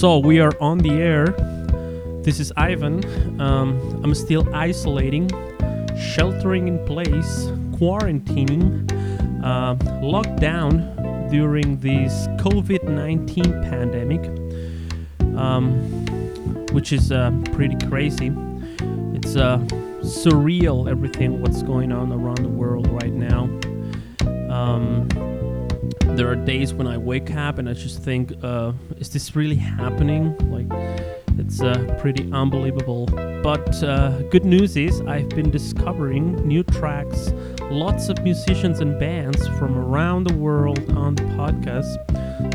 So we are on the air. This is Ivan. Um, I'm still isolating, sheltering in place, quarantining, uh, locked down during this COVID 19 pandemic, um, which is uh, pretty crazy. It's uh, surreal, everything what's going on around the world right now. Um, there are days when I wake up and I just think, uh, is this really happening? Like, it's uh, pretty unbelievable. But uh, good news is, I've been discovering new tracks, lots of musicians and bands from around the world on the podcast.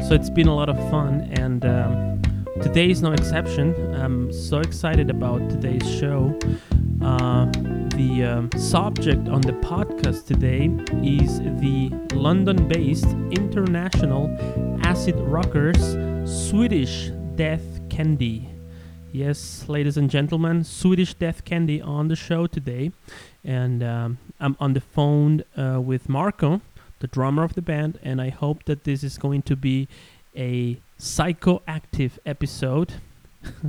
So it's been a lot of fun, and um, today is no exception. I'm so excited about today's show. Uh, the um, subject on the podcast today is the London based international acid rockers Swedish Death Candy. Yes, ladies and gentlemen, Swedish Death Candy on the show today. And um, I'm on the phone uh, with Marco, the drummer of the band, and I hope that this is going to be a psychoactive episode.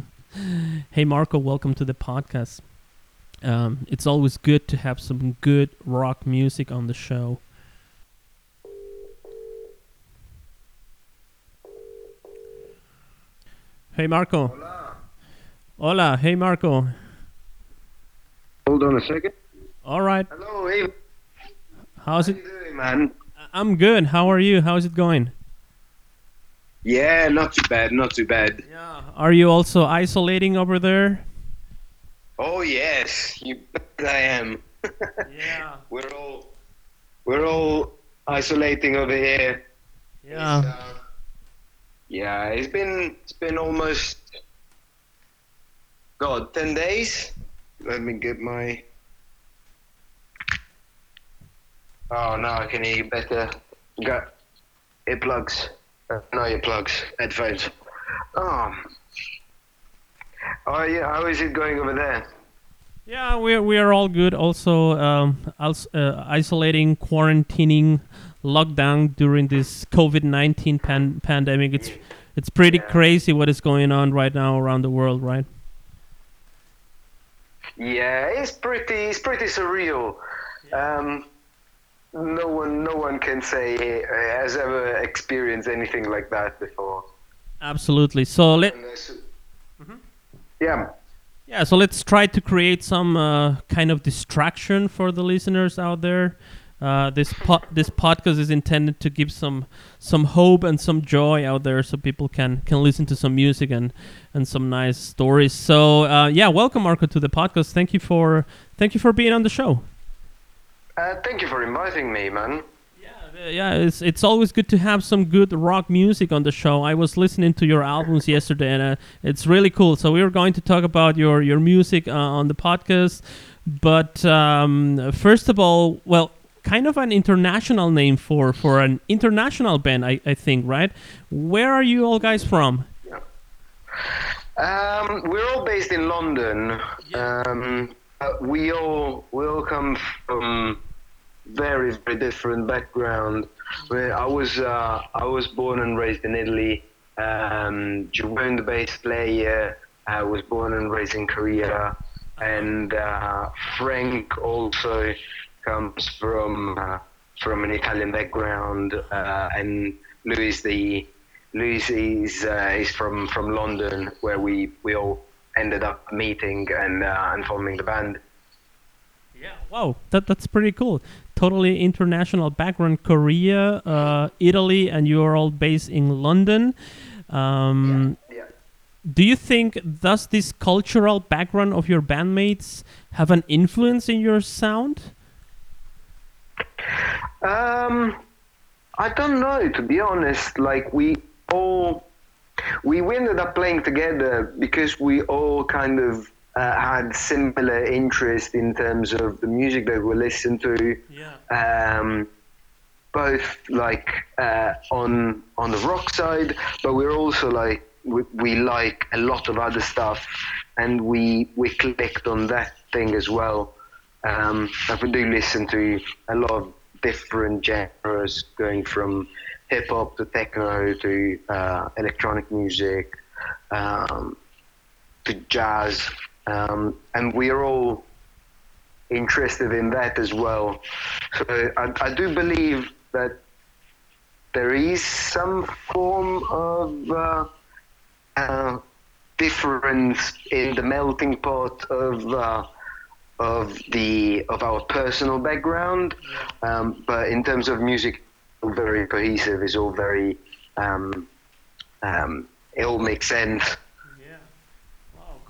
hey, Marco, welcome to the podcast. Um, it's always good to have some good rock music on the show. Hey Marco. Hola. Hola. Hey Marco. Hold on a second. All right. Hello, hey. How's How it? doing, man? I'm good. How are you? How's it going? Yeah, not too bad, not too bad. Yeah. Are you also isolating over there? Oh yes, you bet I am. Yeah. we're all we're all isolating over here. Yeah. It's, uh, yeah, it's been it's been almost God, ten days. Let me get my Oh now I can hear you better. Got earplugs. Uh, no earplugs, headphones. Oh. Oh yeah, how is it going over there? Yeah, we we are all good. Also, um, als- uh, isolating, quarantining, lockdown during this COVID nineteen pan- pandemic. It's it's pretty Yeah. crazy what is going on right now around the world, right? Yeah, it's pretty it's pretty surreal. Um, no one no one can say uh, has ever experienced anything like that before. Absolutely. So let Mhm. Yeah. Yeah, so let's try to create some uh, kind of distraction for the listeners out there. Uh, this po- this podcast is intended to give some some hope and some joy out there, so people can can listen to some music and and some nice stories. So uh, yeah, welcome Marco to the podcast. Thank you for thank you for being on the show. Uh, thank you for inviting me, man. Yeah, yeah, it's it's always good to have some good rock music on the show. I was listening to your albums yesterday, and uh, it's really cool. So we are going to talk about your your music uh, on the podcast. But um, first of all, well, kind of an international name for for an international band, I, I think, right? Where are you all guys from? Um, we're all based in London. Um, uh, we all we all come from very very different background. Where I was uh, I was born and raised in Italy. Um, the bass player, uh, was born and raised in Korea, and uh, Frank also comes from uh, from an Italian background, uh, and Louis the Louis is uh, is from from London, where we we all ended up meeting and uh, and forming the band. Yeah. Wow, that that's pretty cool. Totally international background: Korea, uh, Italy, and you are all based in London. Um, Yeah. Do you think does this cultural background of your bandmates have an influence in your sound? Um, I don't know to be honest. Like we all, we ended up playing together because we all kind of uh, had similar interest in terms of the music that we listen to. Yeah. Um, both like uh, on on the rock side, but we're also like we, we like a lot of other stuff, and we we clicked on that thing as well. Um, and we do listen to a lot of different genres, going from hip hop to techno to uh, electronic music, um, to jazz, um, and we're all interested in that as well. So I, I do believe that there is some form of uh, uh, difference in the melting pot of uh, of the of our personal background, um, but in terms of music, very cohesive. It's all very um, um, it all makes sense.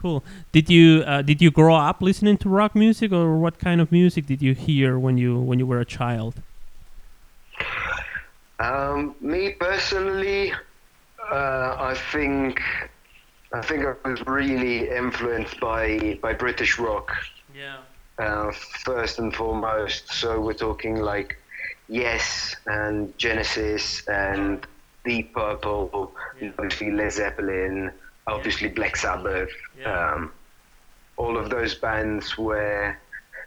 Cool. Did you uh, did you grow up listening to rock music, or what kind of music did you hear when you when you were a child? Um, me personally, uh, I think I think I was really influenced by by British rock. Yeah. Uh, first and foremost, so we're talking like Yes and Genesis and Deep Purple, Yeah. obviously Led Zeppelin, obviously Black Sabbath. Yeah. Um, all of those bands were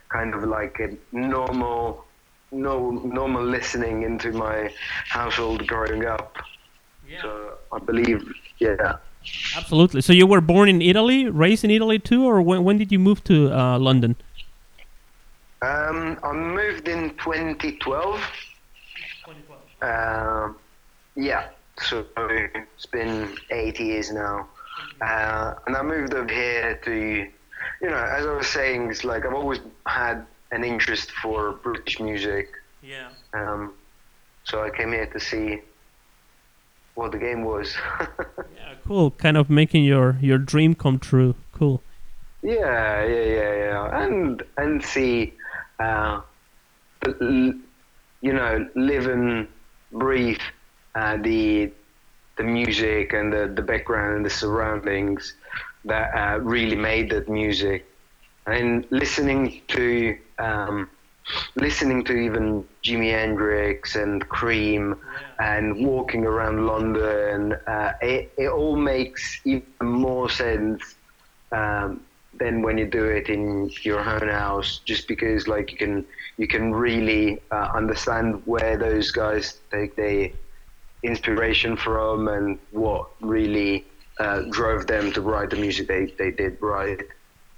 kind of like a normal, no, normal listening into my household growing up. Yeah. So I believe, yeah. Absolutely. So you were born in Italy, raised in Italy too, or when when did you move to uh, London? Um, I moved in 2012. Uh, yeah, so it's been eight years now. Uh, and I moved over here to, you know, as I was saying, it's like I've always had an interest for British music. Yeah. Um, so I came here to see what the game was. Yeah. Cool. Kind of making your your dream come true. Cool. yeah, yeah, yeah, yeah, and and see, uh, you know, live and breathe uh, the the music and the the background and the surroundings that uh, really made that music, and listening to um, listening to even Jimi Hendrix and Cream and walking around London, uh, it, it all makes even more sense um, than when you do it in your own house, just because like you can you can really uh, understand where those guys take their inspiration from and what really uh, drove them to write the music they, they did write.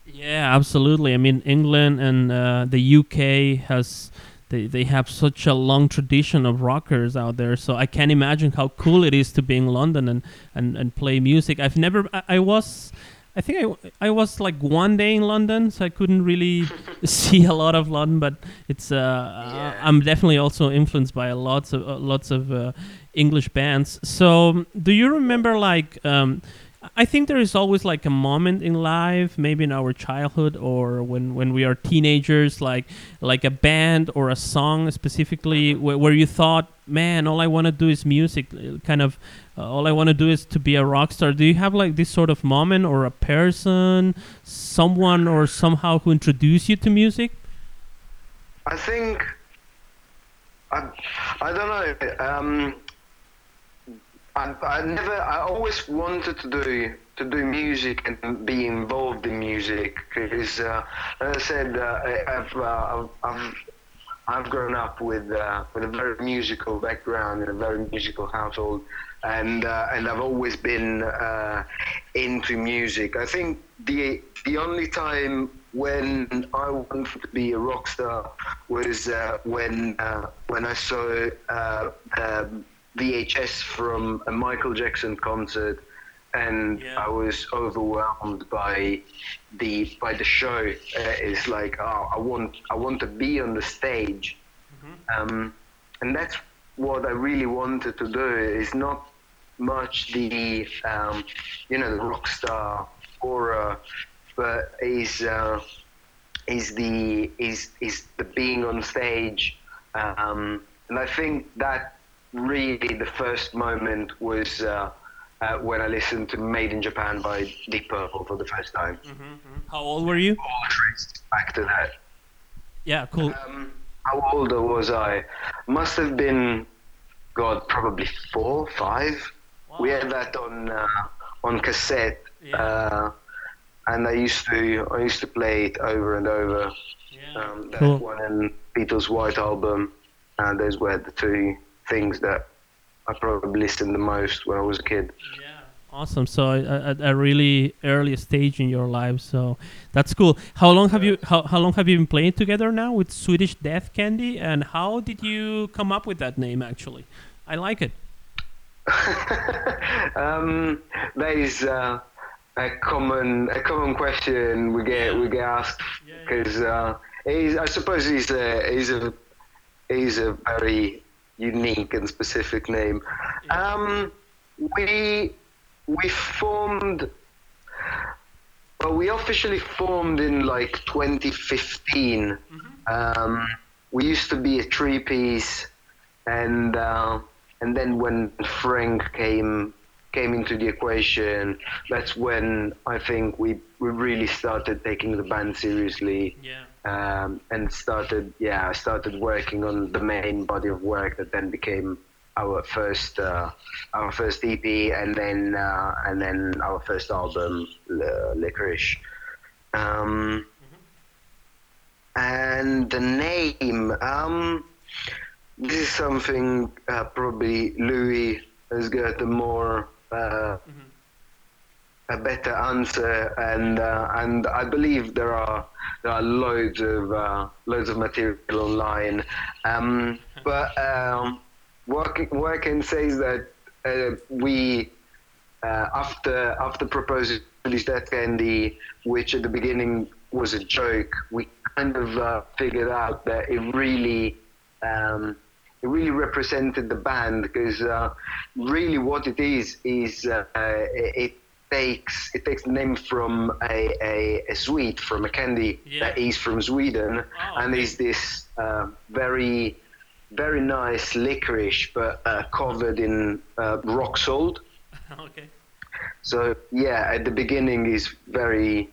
Yeah, absolutely. I mean, England and uh, the UK has they, they have such a long tradition of rockers out there. So I can't imagine how cool it is to be in London and, and, and play music. I've never I, I was I think I, I was like one day in London, so I couldn't really see a lot of London. But it's uh, uh, I'm definitely also influenced by lots of uh, lots of uh, English bands. So do you remember like um, I think there is always like a moment in life, maybe in our childhood or when, when we are teenagers, like like a band or a song specifically, where, where you thought, man, all I want to do is music. uh, Kind of, uh, all I want to do is to be a rock star. Do you have like this sort of moment or a person, someone or somehow who introduced you to music? I think I, I don't know. Um, I, I never. I always wanted to do to do music and be involved in music because, uh, as I said, uh, I've, uh, I've I've grown up with uh, with a very musical background in a very musical household, and uh, and I've always been uh, into music. I think the the only time when I wanted to be a rock star was when when I saw um, VHS from a Michael Jackson concert, and Yeah. I was overwhelmed by the by the show. Uh, it's like oh, I want I want to be on the stage, um, and that's what I really wanted to do. Is not much the um, you know the rock star aura, but is uh, is the is is the being on stage, um, and I think that really the first moment was. Uh, uh, when I listened to Made in Japan by Deep Purple for the first time. How old were you? All traced back to that. Yeah, cool. Um, how old was I? Must have been, God, probably four, five. We had that on uh, on cassette, Yeah. uh, and I used to I used to play it over and over. Um, that Cool. one and Beatles' White Album, and those were the two things that I probably listened the most when I was a kid. Yeah. Awesome. So at a really early stage in your life, so that's cool. How long have you how, how long have you been playing together now with Swedish Death Candy, and how did you come up with that name? Actually, I like it. um, that is uh, a common a common question we get we get asked because uh, I suppose he's a he's a he's a very unique and specific name. Um, we we formed well we officially formed in like 2015 mm-hmm. um, we used to be a three piece and uh, and then when frank came came into the equation that's when i think we we really started taking the band seriously yeah um, and started yeah I started working on the main body of work that then became our first uh, our first EP and then uh, and then our first album L- Licorice. Um. And the name, um, this is something uh, probably Louis has got a more uh, mm-hmm. A better answer, and uh, and I believe there are there are loads of uh, loads of material online, um, but. Um, working working says that uh, we uh, after after proposing this death candy, which at the beginning was a joke, we kind of uh, figured out that it really um, it really represented the band because uh, really what it is is it takes it takes the name from a, a, a sweet from a candy yeah. that is from Sweden oh, and is this uh, very very nice licorice, but uh, covered in uh, rock salt. okay. So yeah, at the beginning is very,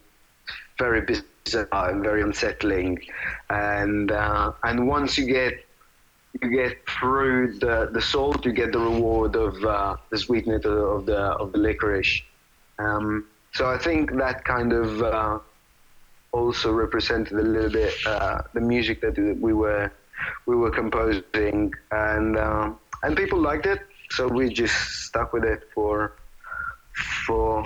very bizarre and very unsettling, and uh, and once you get you get through the, the salt, you get the reward of uh, the sweetness of the of the licorice. Um, so I think that kind of uh, also represented a little bit uh, the music that we were we were composing, and uh, and people liked it, so we just stuck with it for for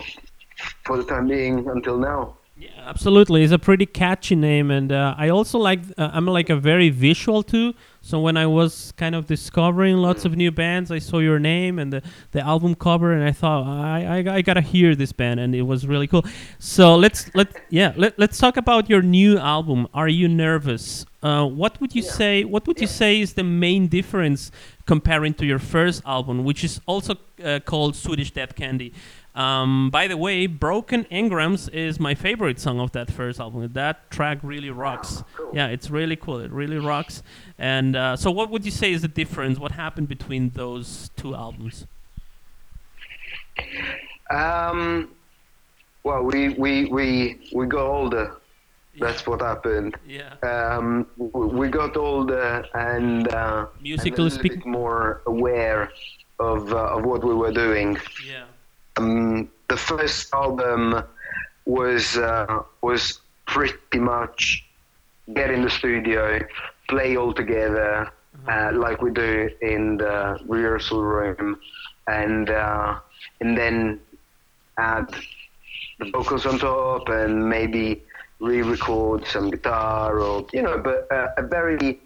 for the time being until now. Yeah, absolutely. It's a pretty catchy name, and uh, I also like. Uh, I'm like a very visual too. So when I was kind of discovering lots of new bands, I saw your name and the, the album cover, and I thought I, I, I gotta hear this band, and it was really cool. So let's let yeah let let's talk about your new album. Are you nervous? Uh, what would you yeah. say? What would yeah. you say is the main difference comparing to your first album, which is also uh, called Swedish Death Candy? Um, by the way, Broken Engrams is my favorite song of that first album. That track really rocks. cool. Yeah, it's really cool. It really rocks. And uh, so, what would you say is the difference? What happened between those two albums? Um, well, we we we we got older. That's what happened. Yeah. Um, we got older and, uh, musically speaking, more aware of uh, of what we were doing. Yeah. Um, the first album was uh, was pretty much get in the studio, play all together, mm-hmm. uh, like we do in the rehearsal room, and uh, and then add the vocals on top, and maybe re-record some guitar, or you know, but uh, a very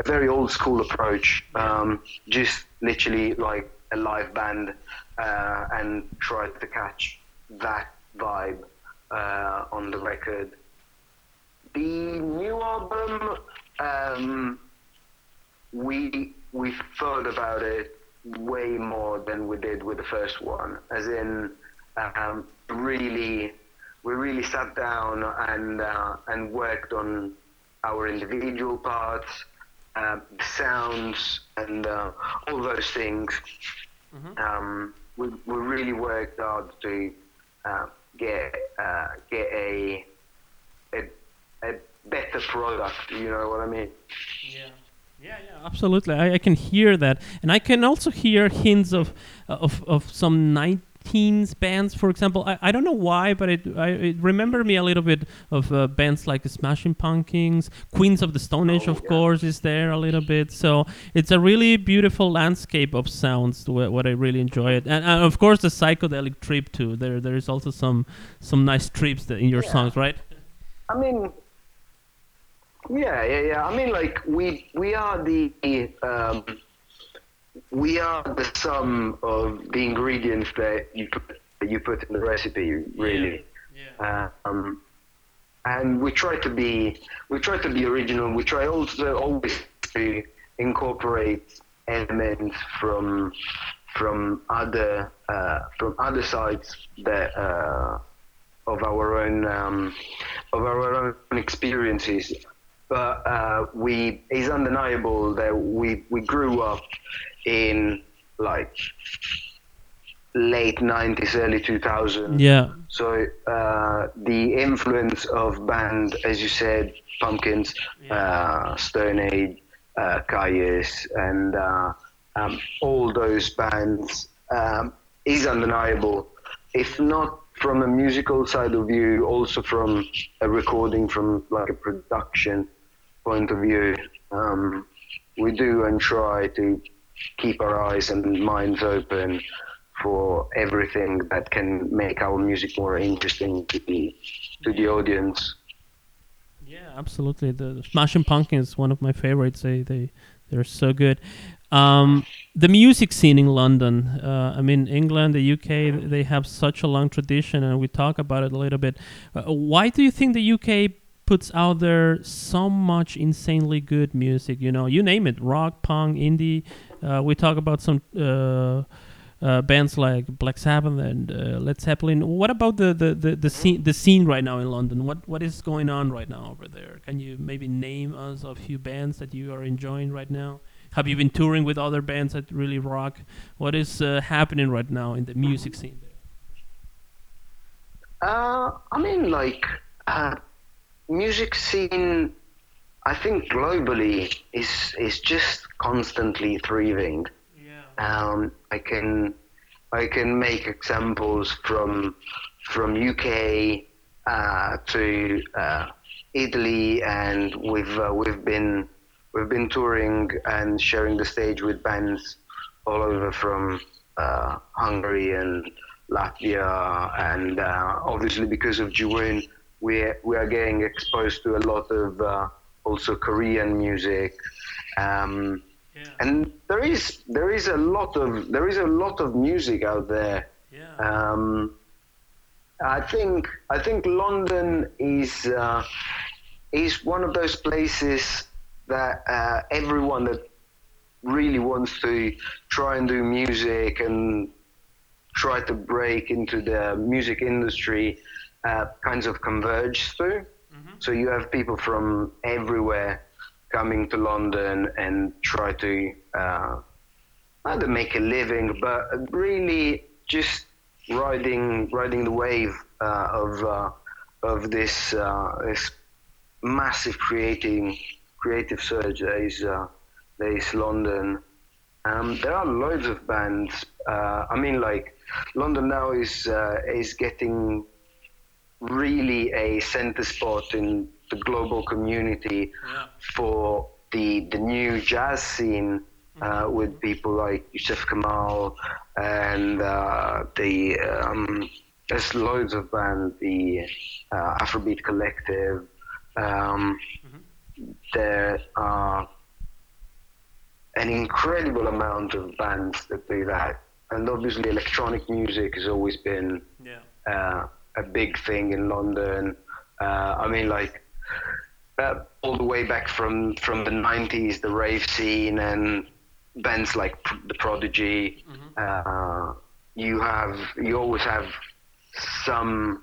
a very old school approach, um, just literally like a live band uh, and tried to catch that vibe uh, on the record. The new album, um, we we thought about it way more than we did with the first one. As in, um, really, we really sat down and uh, and worked on our individual parts, uh, sounds, and uh, all those things. Mm-hmm. Um, we, we really worked hard to uh, get uh, get a, a a better product. You know what I mean? Yeah. Yeah, yeah, absolutely. I, I can hear that, and I can also hear hints of of of some night teens bands, for example. I, I don't know why, but it I, it remember me a little bit of uh, bands like Smashing Pumpkins, Queens of the Stone Age, Oh, of yeah. course, is there a little bit. So it's a really beautiful landscape of sounds. What, what I really enjoy it, and, and of course the psychedelic trip too. There there is also some some nice trips that in your Yeah. songs, right? I mean, yeah, yeah, yeah. I mean, like we we are the um, we are the sum of the ingredients that you put that you put in the recipe, really. Yeah. Um, and we try to be we try to be original. We try also always to incorporate elements from from other uh, from other sides that uh, of our own um, of our own experiences. But uh, we it's undeniable that we we grew up in like late 90s early 2000s Yeah. so uh, the influence of band, as you said, Pumpkins, uh, Stone Age, uh, Kyuss, and uh, um, all those bands um, is undeniable. If not from a musical side of view, also from a recording, from like a production point of view, um, we do and try to keep our eyes and minds open for everything that can make our music more interesting to the to the audience. Yeah, absolutely. The Smashing Pumpkins is one of my favorites. They they they're so good. Um, the music scene in London. Uh, I mean, England, the UK. They have such a long tradition, and we talk about it a little bit. Uh, why do you think the UK puts out there so much insanely good music? You know, you name it: rock, punk, indie. Uh, we talk about some. Uh, uh, bands like Black Sabbath and uh, Led Zeppelin. What about the, the, the, the scene the scene right now in London? What what is going on right now over there? Can you maybe name us a few bands that you are enjoying right now? Have you been touring with other bands that really rock? What is uh, happening right now in the music scene there? Uh, I mean, like uh, music scene. I think globally is is just constantly thriving. Yeah. Um, I can I can make examples from from UK uh, to uh, Italy, and we've uh, we've been we've been touring and sharing the stage with bands all over from uh, Hungary and Latvia, and uh, obviously because of Juwon, we we are getting exposed to a lot of uh, also Korean music. Um, Yeah. and there is there is a lot of there is a lot of music out there. Yeah. Um, I think I think London is uh, is one of those places that uh, everyone that really wants to try and do music and try to break into the music industry uh, kinds of converge through. So you have people from everywhere coming to London and try to uh, either make a living, but really just riding riding the wave uh, of uh, of this uh, this massive creating creative surge that is uh, that is London. Um, there are loads of bands. Uh, I mean, like London now is uh, is getting really a center spot in the global community Yeah. for the the new jazz scene uh, with people like Yussef Kamaal and uh, the um, there's loads of bands, the uh, Afrobeat Collective. Um, There are an incredible amount of bands that do that, and obviously electronic music has always been Yeah. A big thing in London. Uh, I mean, like uh, all the way back from from the '90s, the rave scene and bands like the Prodigy. Uh, you have you always have some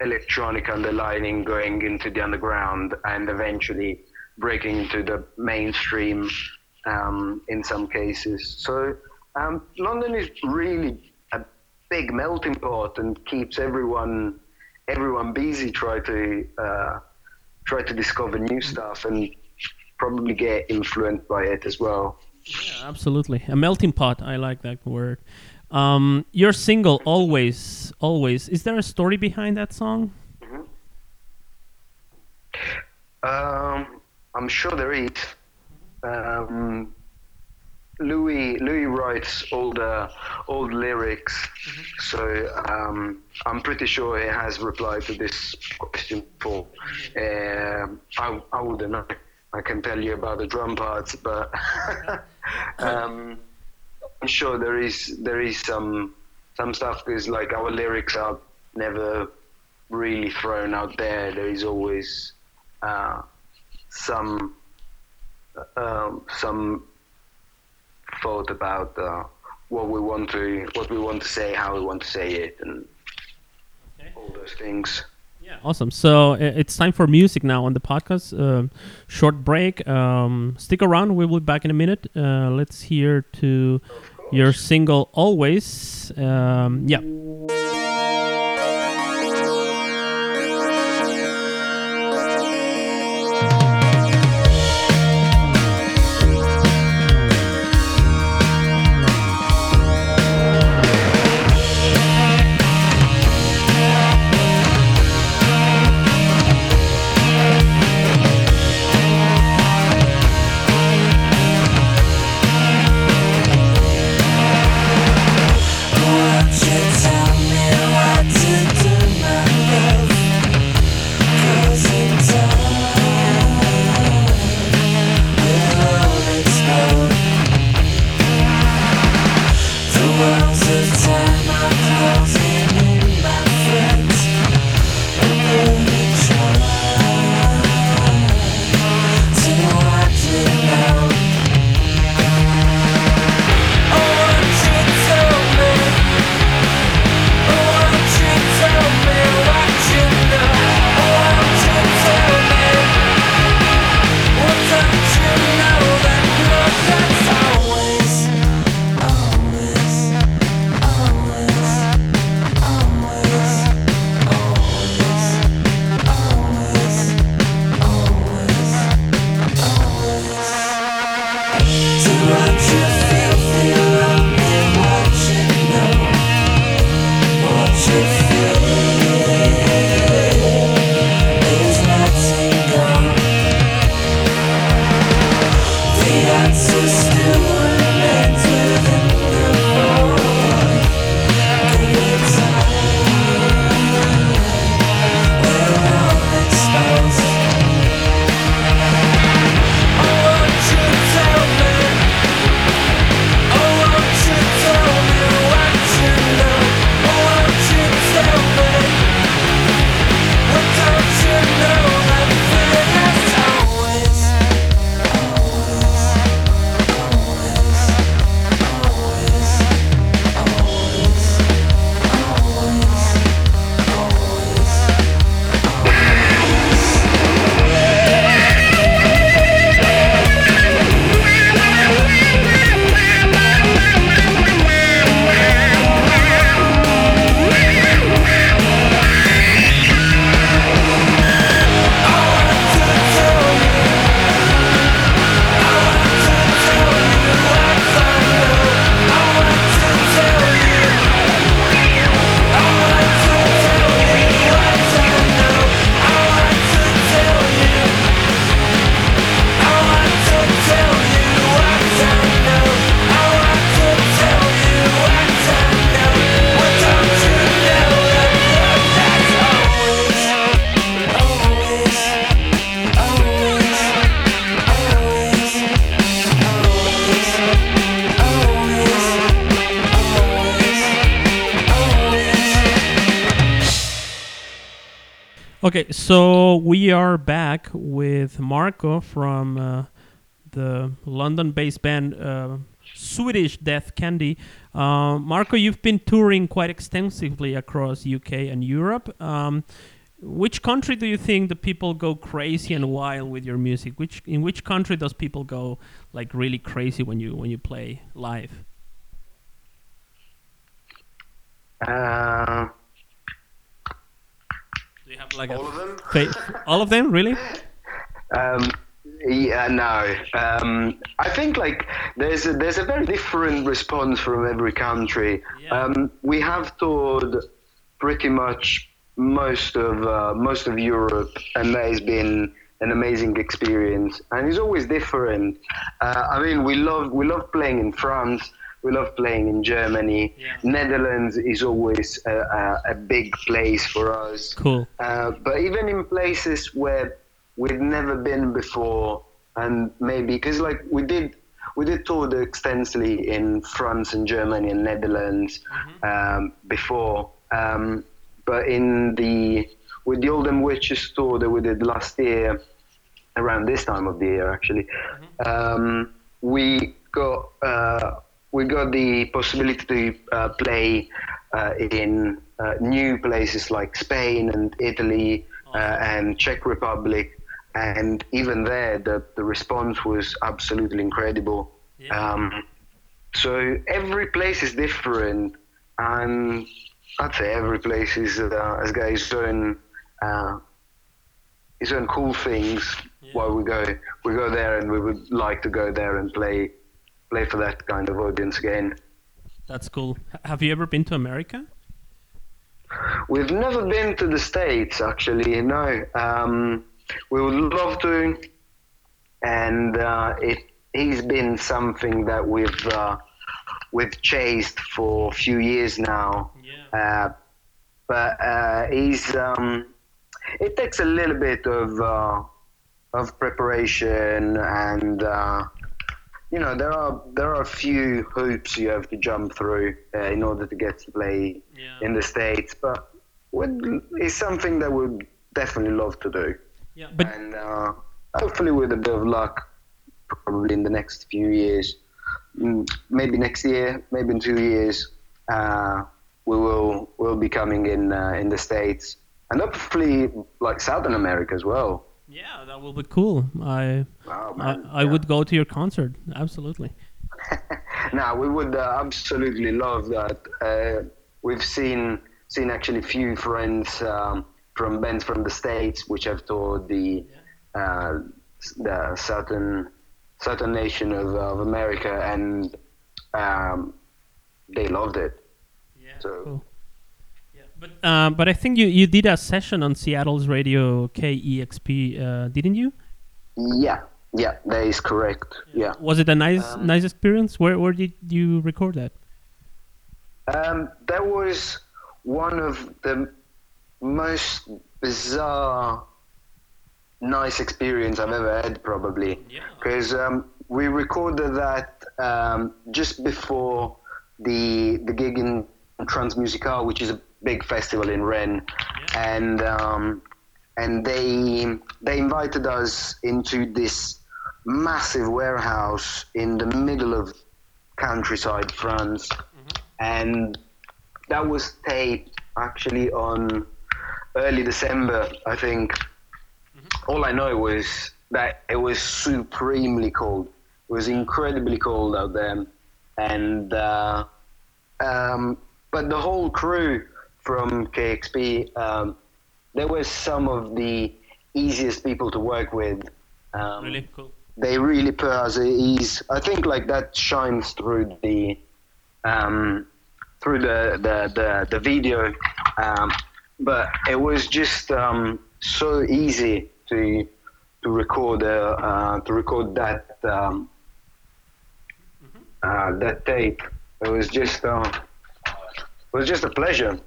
electronic underlining going into the underground and eventually breaking into the mainstream um, in some cases. So um, London is really big melting pot and keeps everyone everyone busy try to uh, try to discover new stuff and probably get influenced by it as well. Yeah, absolutely. A melting pot. I like that word. Um, your single, always, always. Is there a story behind that song? Um, I'm sure there is. Um, Louis Louis writes all the old lyrics, so um, I'm pretty sure he has replied to this question before. Um I I wouldn't know. I can tell you about the drum parts, but um, I'm sure there is there is some some stuff because like our lyrics are never really thrown out there. There is always uh, some um, some thought about uh, what we want to what we want to say, how we want to say it, and Okay. all those things. Yeah. Awesome. So uh, it's time for music now on the podcast. Um short break. Um, stick around. We will be back in a minute. Uh, let's hear to your single "Always." Um, yeah. Okay, so we are back with Marco from uh, the London-based band uh, Swedish Death Candy. Uh, Marco, you've been touring quite extensively across UK and Europe. Um, which country do you think the people go crazy and wild with your music? Which in which country does people go like really crazy when you when you play live? Uh, Do you have like all a of them. fa- all of them really? Um, Yeah, no. Um, I think like there's a, there's a very different response from every country. Yeah. Um, we have toured pretty much most of uh, most of Europe, and that has been an amazing experience. And it's always different. Uh, I mean, we love we love playing in France. We love playing in Germany. Yeah. Netherlands is always a, a, a big place for us. Cool. Uh, but even in places where we'd never been before, and maybe because like we did, we did tour extensively in France and Germany and Netherlands um, before. Um, but in the with the Oldham Witches tour that we did last year, around this time of the year actually, um, we got uh, we got the possibility to uh, play uh, in uh, new places like Spain and Italy uh, and Czech Republic, and even there the the response was absolutely incredible. Yeah. Um, so every place is different, and I'd say every place is uh, has got its own uh, its own cool things. While we go we go there, and we would like to go there and play play for that kind of audience again. That's cool. Have you ever been to America? We've never been to the states actually. No, um, we would love to, and uh, it has been something that we've uh, we've chased for a few years now. Yeah. Uh, but uh, he's um, it takes a little bit of uh, of preparation and uh, you know there are there are a few hoops you have to jump through uh, in order to get to play Yeah. in the states. But would, it's something that we'd definitely love to do, Yeah. But and uh, hopefully with a bit of luck, probably in the next few years, mm, maybe next year, maybe in two years, uh, we will will be coming in uh, in the states and hopefully like Southern America as well. Yeah, that will be cool. I Oh, I, man, I yeah. would go to your concert. Absolutely. now we would uh, absolutely love that. Uh, we've seen seen actually few friends um, from bands from the states which have toured the uh, the southern southern nation of, of America, and um, they loved it. Yeah. So Cool. Yeah. But uh, but I think you you did a session on Seattle's radio KEXP, uh, didn't you? yeah, yeah, that is correct. Yeah. Was it a nice Um, nice experience? Where where did you record that? Um, that was one of the most bizarre, nice experience I've ever had, probably. Yeah. Because um, we recorded that um, just before the the gig in Trans Musicales, which is a big festival in Rennes, and um, and they they invited us into this massive warehouse in the middle of countryside France, and that was taped actually on early December, I think. All I know was that it was supremely cold. It was incredibly cold out there, and uh, um, but the whole crew from KEXP, um, they were some of the easiest people to work with. Um, Really cool. they really put us at ease. I think like that shines through the um, through the the the, the video, um, but it was just um, so easy to to record uh, uh, to record that um, uh, that tape. It was just uh, it was just a pleasure.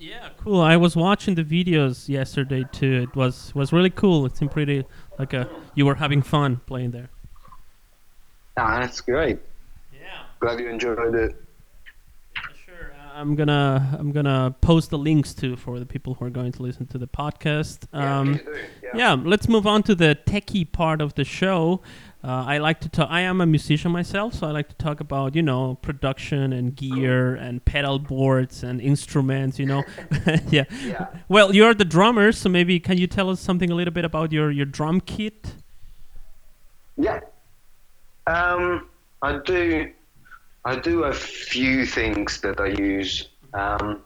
Yeah, cool. I was watching the videos yesterday too. It was was really cool. It seemed pretty like a you were having fun playing there. Ah, that's great. Yeah. Glad you enjoyed it. Sure. uh, I'm gonna I'm gonna post the links to for the people who are going to listen to the podcast. Um, please do. yeah. let's move on to the techie part of the show. Uh, I like to talk. I am a musician myself, so I like to talk about you know production and gear and pedal boards and instruments. You know, yeah. Yeah. Well, you're the drummer, so maybe can you tell us something a little bit about your your drum kit? Yeah. Um, I do. I do a few things that I use. Um,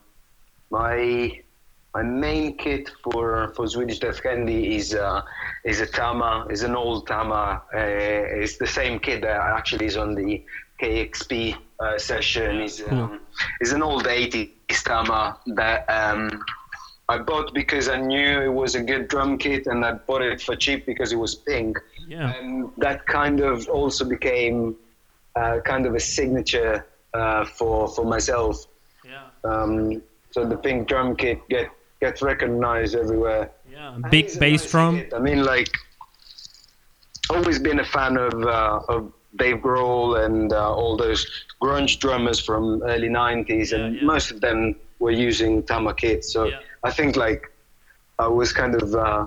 my my main kit for for Swedish Death Candy is uh, is a Tama, is an old Tama. Uh, it's the same kit that actually is on the KEXP uh, session. Is um, is an old 80s Tama that um, I bought because I knew it was a good drum kit, and I bought it for cheap because it was pink. Yeah. And that kind of also became uh, kind of a signature uh, for for myself. Yeah. Um, so the pink drum kit get gets recognized everywhere. Yeah. Big bass nice drum. kit. I mean, like, always been a fan of uh, of Dave Grohl and uh, all those grunge drummers from early '90s, and Yeah, yeah. most of them were using Tama kits. So Yeah. I think like I was kind of uh,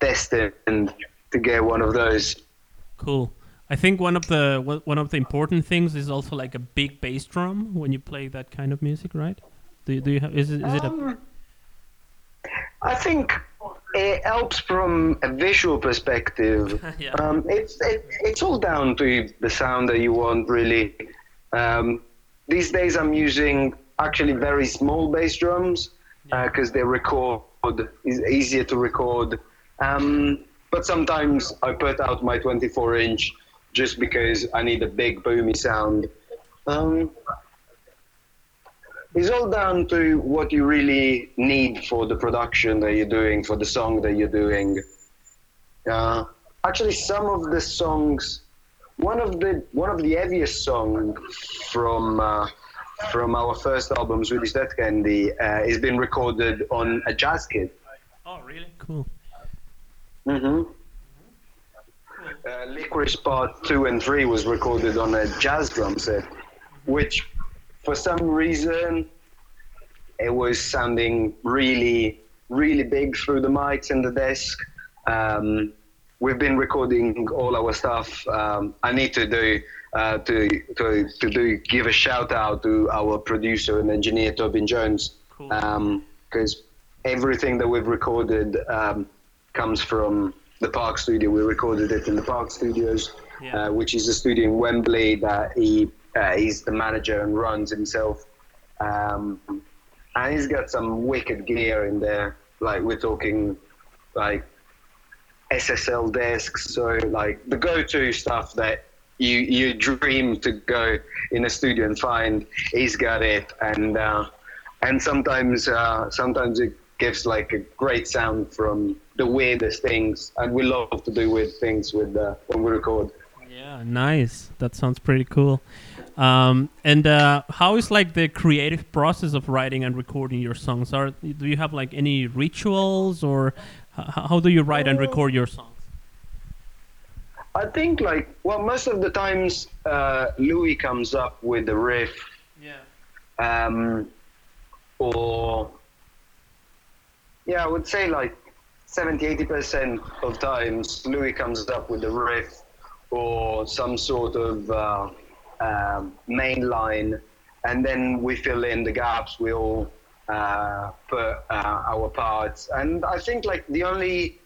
destined to get one of those. Cool. I think one of the one of the important things is also like a big bass drum when you play that kind of music, right? Do you, do you have is it is it a Um, I think it helps from a visual perspective. Yeah. Um, it's it, it's all down to the sound that you want, really. Um, these days, I'm using actually very small bass drums because they record is easier to record. Um, but sometimes I put out my 24 inch just because I need a big boomy sound. It's all down to what you really need for the production that you're doing, for the song that you're doing. Uh, actually, some of the songs, one of the one of the heaviest songs from uh, from our first album, Swedish Death Candy, uh, has been recorded on a jazz kit. Oh, really? Cool. hmm Uh, Licorice Part 2 and 3 was recorded on a jazz drum set, which for some reason it was sounding really, really big through the mics and the desk. Um, we've been recording all our stuff. Um, I need to do uh, to, to to do give a shout out to our producer and engineer Tobin Jones Cool. because everything that we've recorded um, comes from the Park Studio. We recorded it in the Park Studios, Yeah. uh, which is a studio in Wembley that he uh, he's the manager and runs himself. Um, and he's got some wicked gear in there. Like we're talking, like SSL desks. So like the go-to stuff that you you dream to go in a studio and find. He's got it, and uh, and sometimes uh, sometimes it gives like a great sound from the weirdest things, and we love to do weird things with uh, when we record. Yeah, nice. That sounds pretty cool. Um, and uh, how is like the creative process of writing and recording your songs? Are do you have like any rituals or how do you write and record your songs? I think like well, most of the times uh, Louis comes up with the riff, Yeah. um, or yeah, I would say like 70 80 percent of times Louis comes up with the riff or some sort of uh, um, main line, and then we fill in the gaps. We all uh, put uh, our parts, and I think like the only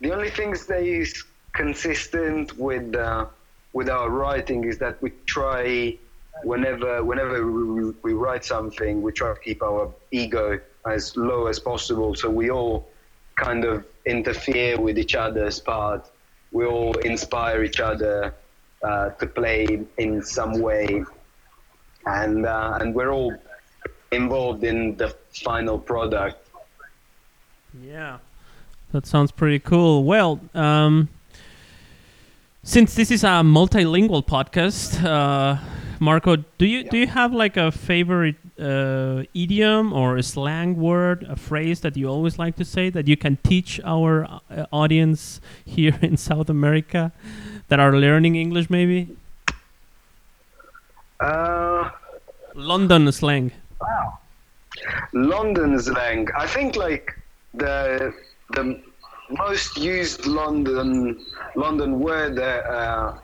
the only things that is consistent with uh, with our writing is that we try whenever whenever we, we write something we try to keep our ego as low as possible. So we all kind of interfere with each other's part. We all inspire each other uh, to play in some way. And uh, and we're all involved in the final product. Yeah, that sounds pretty cool. Well, um, since this is a multilingual podcast, uh, Marco, do you do you have like a favorite uh, idiom or a slang word, a phrase that you always like to say that you can teach our uh, audience here in South America that are learning English, maybe uh, London slang? Wow. London slang. I think like the the most used London London word that uh,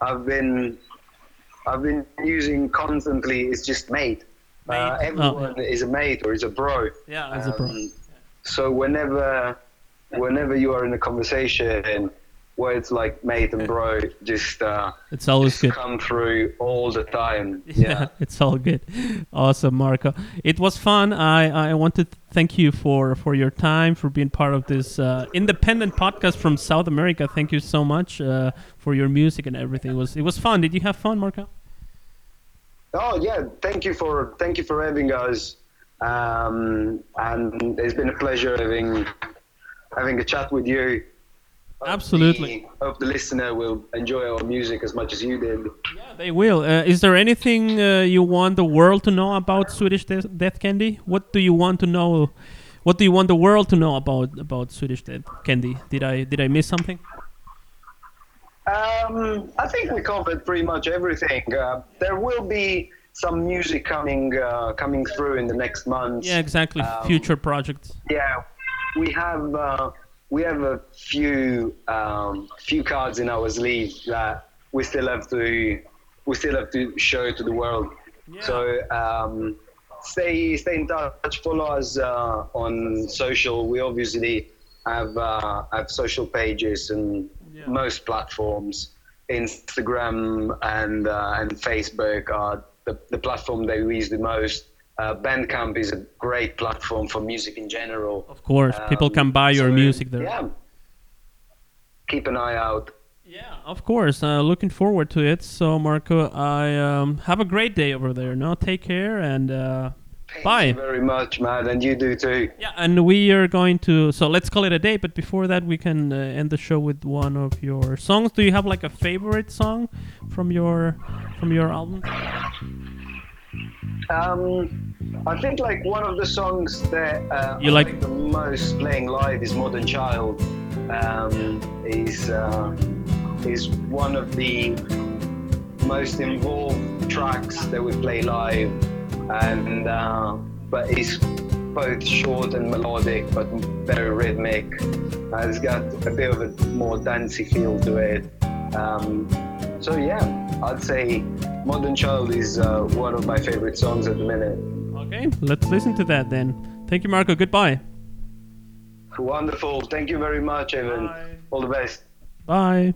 I've been I've been using constantly is just mate. Uh, Mate. Oh, everyone is a mate or is a bro. Yeah, as a bro. Um, So whenever whenever you are in a conversation words like mate and bro just uh, It's always just good. come through all the time. Yeah, Yeah. it's all good. Awesome, Marco. It was fun. I, I want to thank you for, for your time, for being part of this uh, independent podcast from South America. Thank you so much uh, for your music and everything. It was it was fun. Did you have fun, Marco? Oh yeah, thank you for thank you for having us. Um, and it's been a pleasure having having a chat with you. Absolutely. the- Hope the listener will enjoy our music as much as you did. Yeah, they will. Uh, is there anything uh, you want the world to know about Swedish Death, Death Candy? What do you want to know? What do you want the world to know about about Swedish Death Candy? Did I did I miss something? Um, I think we covered pretty much everything. Uh, there will be some music coming uh, coming through in the next months. Yeah, exactly. Um, Future projects. Yeah, we have uh, we have a few um, few cards in our sleeve that we still have to we still have to show to the world. So um, stay stay in touch. Follow us uh, on social. We obviously have uh, have social pages and Yeah. most platforms. Instagram and uh, and Facebook are the, the platform that we use the most. Uh, Bandcamp is a great platform for music in general. Of course, people Um, can buy your so, music there. Yeah. Keep an eye out. Yeah, of course. Uh, looking forward to it. So, Marco, I um, have a great day over there. No, take care and uh, Thank Bye. you very much, man, and you do too. yeah. And we are going to. So let's call it a day. But before that, we can uh, end the show with one of your songs. Do you have like a favorite song from your from your album? Um, I think like one of the songs that uh, You I like- the most playing live is Modern Child. Um, is uh, is one of the most involved tracks that we play live, and uh, but it's both short and melodic, but very rhythmic. Uh, it's got a bit of a more dancey feel to it. Um, so yeah, I'd say Modern Child is uh, one of my favorite songs at the minute. Okay, let's listen to that then. Thank you, Marco. Goodbye. Wonderful. Thank you very much, Evan. Bye. All the best. Bye.